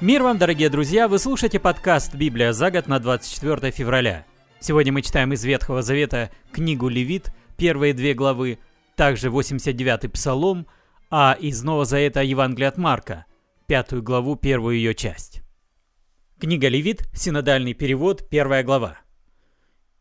Мир вам, дорогие друзья! Вы слушаете подкаст «Библия за год» на 24 февраля. Сегодня мы читаем из Ветхого Завета книгу Левит, первые две главы, также 89-й Псалом, а из Нового Завета Евангелие от Марка, пятую главу, первую ее часть. Книга Левит, синодальный перевод, первая глава.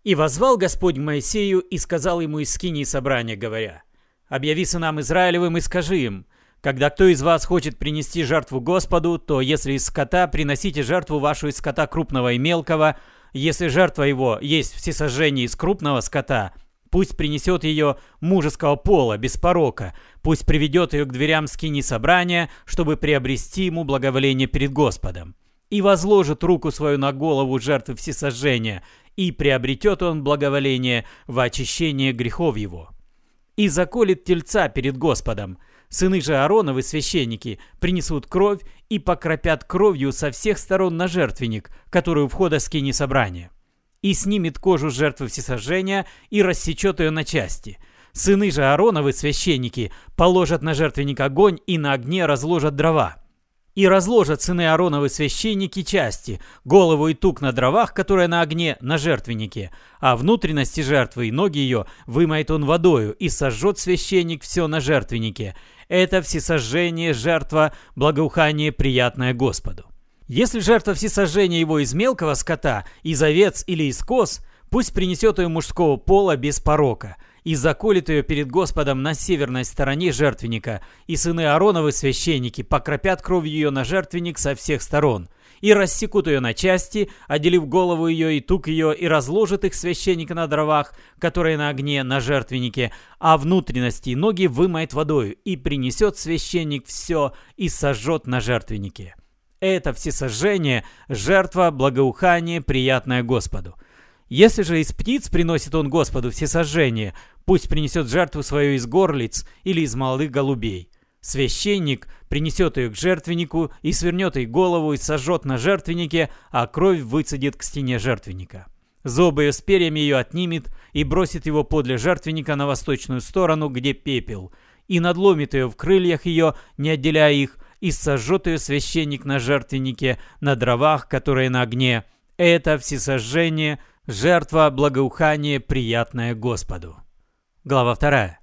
«И возвал Господь Моисею и сказал ему из скинии собрания, говоря, «Объяви сынам Израилевым и скажи им, когда кто из вас хочет принести жертву Господу, то если из скота, приносите жертву вашу из скота крупного и мелкого. Если жертва его есть всесожжение из крупного скота, пусть принесет ее мужеского пола, без порока. Пусть приведет ее к дверям скини собрания, чтобы приобрести ему благоволение перед Господом. И возложит руку свою на голову жертвы всесожжения, и приобретет он благоволение в очищение грехов его. И заколет тельца перед Господом – Сыны же Аароновы, священники, принесут кровь и покропят кровью со всех сторон на жертвенник, который у входа скини собрания. И снимет кожу жертвы всесожжения и рассечет ее на части. Сыны же Аароновы, священники, положат на жертвенник огонь и на огне разложат дрова и разложат сыны Аароновы священники части, голову и тук на дровах, которые на огне, на жертвеннике, а внутренности жертвы и ноги ее вымоет он водою, и сожжет священник все на жертвеннике. Это всесожжение, жертва, благоухание, приятное Господу. Если жертва всесожжения его из мелкого скота, из овец или из коз, пусть принесет ее мужского пола без порока – и заколет ее перед Господом на северной стороне жертвенника, и сыны Аароновы священники покропят кровью ее на жертвенник со всех сторон, и рассекут ее на части, отделив голову ее и тук ее, и разложат их священника на дровах, которые на огне на жертвеннике, а внутренности и ноги вымоет водою, и принесет священник все и сожжет на жертвеннике. Это всесожжение, жертва, благоухание, приятное Господу. Если же из птиц приносит он Господу всесожжение, пусть принесет жертву свою из горлиц или из молодых голубей. Священник принесет ее к жертвеннику и свернет ей голову и сожжет на жертвеннике, а кровь выцедит к стене жертвенника. Зубы ее с перьями ее отнимет и бросит его подле жертвенника на восточную сторону, где пепел, и надломит ее в крыльях ее, не отделяя их, и сожжет ее священник на жертвеннике, на дровах, которые на огне. Это всесожжение, жертва, благоухание, приятное Господу. Глава 2.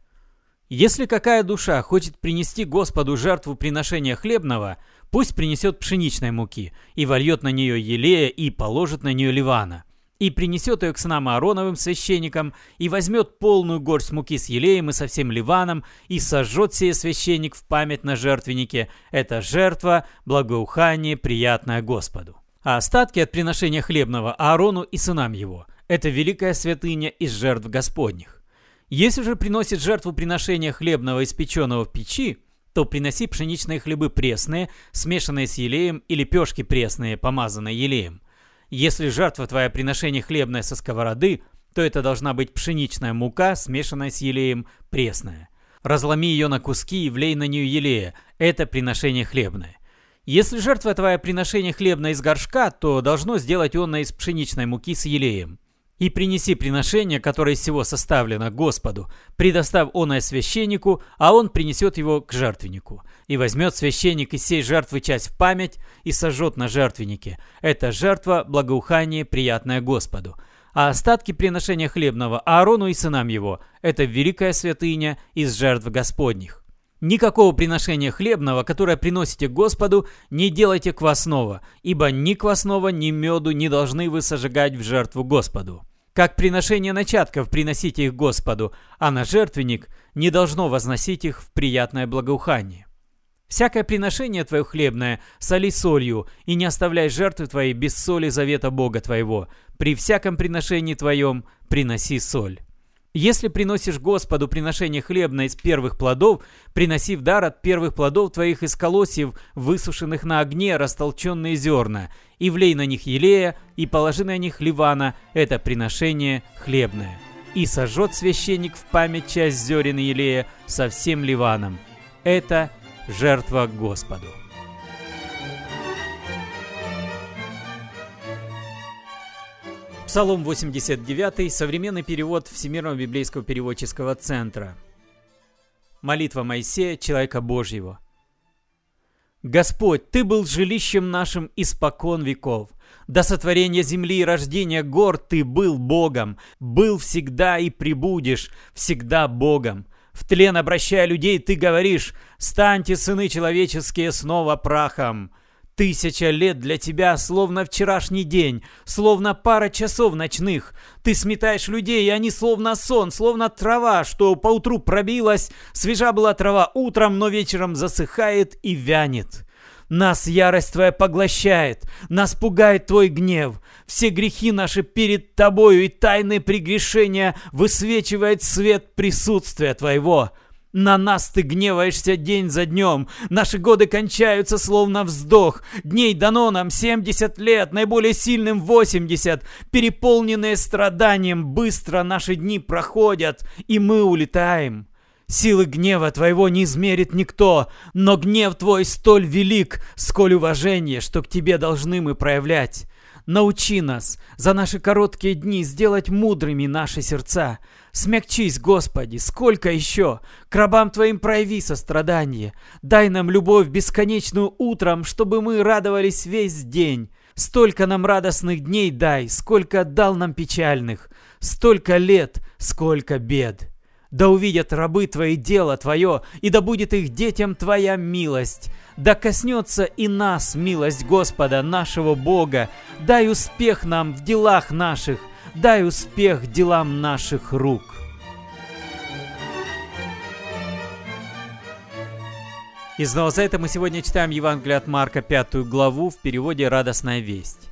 Если какая душа хочет принести Господу жертву приношения хлебного, пусть принесет пшеничной муки, и вольет на нее елея, и положит на нее ливана. И принесет ее к сынам Аароновым священникам, и возьмет полную горсть муки с елеем и со всем ливаном, и сожжет сей священник в память на жертвеннике. Это жертва, благоухание, приятное Господу. А остатки от приношения хлебного Аарону и сынам его – это великая святыня из жертв Господних. Если же приносит жертву приношения хлебного, испеченного в печи, то приноси пшеничные хлебы пресные, смешанные с елеем, и лепешки пресные, помазанные елеем. Если жертва твоя приношение хлебное со сковороды, то это должна быть пшеничная мука, смешанная с елеем, пресная. Разломи ее на куски и влей на нее елея. Это приношение хлебное. Если жертва твоя приношение хлебное из горшка, то должно сделать он из пшеничной муки с елеем. И принеси приношение, которое из всего составлено Господу, предостав оное священнику, а он принесет его к жертвеннику. И возьмет священник из сей жертвы часть в память и сожжет на жертвеннике. Это жертва, благоухание, приятное Господу. А остатки приношения хлебного Аарону и сынам его – это великая святыня из жертв Господних. Никакого приношения хлебного, которое приносите Господу, не делайте квасного, ибо ни квасного, ни меду не должны вы сожигать в жертву Господу. Как приношение начатков приносите их Господу, а на жертвенник не должно возносить их в приятное благоухание. Всякое приношение твое хлебное соли солью, и не оставляй жертвы твоей без соли завета Бога твоего. При всяком приношении твоем приноси соль. Если приносишь Господу приношение хлебное из первых плодов, приноси в дар от первых плодов твоих из колосьев, высушенных на огне растолченные зерна, и влей на них елея, и положи на них ливана, это приношение хлебное. И сожжет священник в память часть зерен елея со всем ливаном. Это жертва Господу. Псалом 89, современный перевод Всемирного библейского переводческого центра. Молитва Моисея, человека Божьего. Господь, Ты был жилищем нашим испокон веков. До сотворения земли и рождения гор Ты был Богом, был всегда и прибудешь, всегда Богом. В тлен обращая людей, Ты говоришь, «Станьте, сыны человеческие, снова прахом». Тысяча лет для тебя словно вчерашний день, словно пара часов ночных. Ты сметаешь людей, и они словно сон, словно трава, что поутру пробилась. Свежа была трава утром, но вечером засыхает и вянет. Нас ярость твоя поглощает, нас пугает твой гнев. Все грехи наши перед тобою и тайные прегрешения высвечивает свет присутствия твоего. На нас ты гневаешься день за днем. Наши годы кончаются словно вздох. Дней дано нам 70 лет, наиболее сильным 80. Переполненные страданием, быстро наши дни проходят, и мы улетаем. Силы гнева твоего не измерит никто, но гнев твой столь велик, сколь уважение, что к тебе должны мы проявлять. Научи нас за наши короткие дни сделать мудрыми наши сердца. Смягчись, Господи, сколько еще? К рабам Твоим прояви сострадание. Дай нам любовь бесконечную утром, чтобы мы радовались весь день. Столько нам радостных дней дай, сколько дал нам печальных. Столько лет, сколько бед. Да увидят рабы Твои дело Твое, и да будет их детям Твоя милость. Да коснется и нас милость Господа, нашего Бога. Дай успех нам в делах наших, дай успех делам наших рук. И снова за это мы сегодня читаем Евангелие от Марка, пятую главу, в переводе «Радостная весть».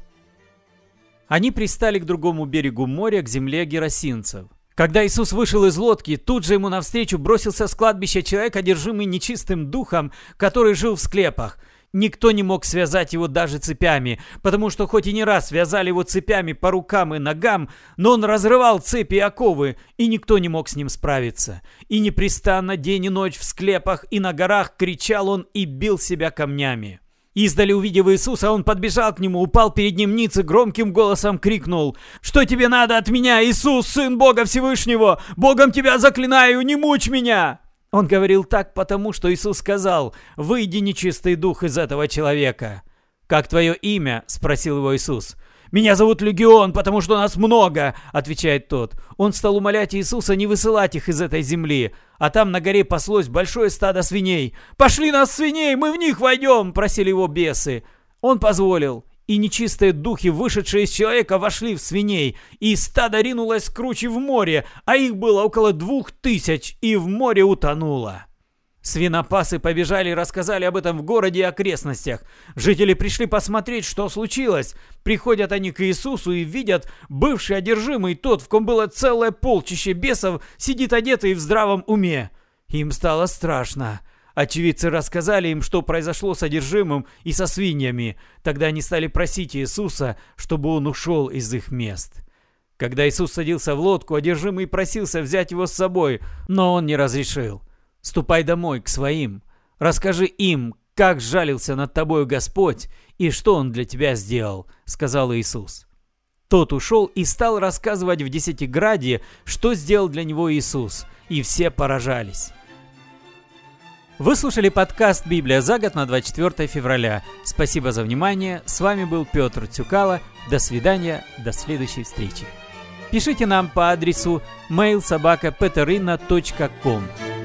Они пристали к другому берегу моря, к земле герасинцев – когда Иисус вышел из лодки, тут же ему навстречу бросился с кладбища человек, одержимый нечистым духом, который жил в склепах. Никто не мог связать его даже цепями, потому что хоть и не раз связали его цепями по рукам и ногам, но он разрывал цепи и оковы, и никто не мог с ним справиться. И непрестанно день и ночь в склепах и на горах кричал он и бил себя камнями. Издали увидев Иисуса, он подбежал к нему, упал перед ним ниц и громким голосом крикнул «Что тебе надо от меня, Иисус, Сын Бога Всевышнего? Богом тебя заклинаю, не мучь меня!» Он говорил так, потому что Иисус сказал «Выйди, нечистый дух, из этого человека». «Как твое имя?» – спросил его Иисус. «Меня зовут Легион, потому что нас много», — отвечает тот. Он стал умолять Иисуса не высылать их из этой земли. А там на горе паслось большое стадо свиней. «Пошли нас свиней, мы в них войдем!» — просили его бесы. Он позволил. И нечистые духи, вышедшие из человека, вошли в свиней, и стадо ринулось круче в море, а их было около двух тысяч, и в море утонуло. Свинопасы побежали и рассказали об этом в городе и окрестностях. Жители пришли посмотреть, что случилось. Приходят они к Иисусу и видят, бывший одержимый, тот, в ком было целое полчище бесов, сидит одетый в здравом уме. Им стало страшно. Очевидцы рассказали им, что произошло с одержимым и со свиньями. Тогда они стали просить Иисуса, чтобы он ушел из их мест. Когда Иисус садился в лодку, одержимый просился взять его с собой, но он не разрешил. Ступай домой к своим. Расскажи им, как жалился над тобою Господь и что Он для тебя сделал», — сказал Иисус. Тот ушел и стал рассказывать в Десятиграде, что сделал для него Иисус, и все поражались. Вы слушали подкаст «Библия за год» на 24 февраля. Спасибо за внимание. С вами был Петр Цюкало. До свидания. До следующей встречи. Пишите нам по адресу mailsobaka.peterina.com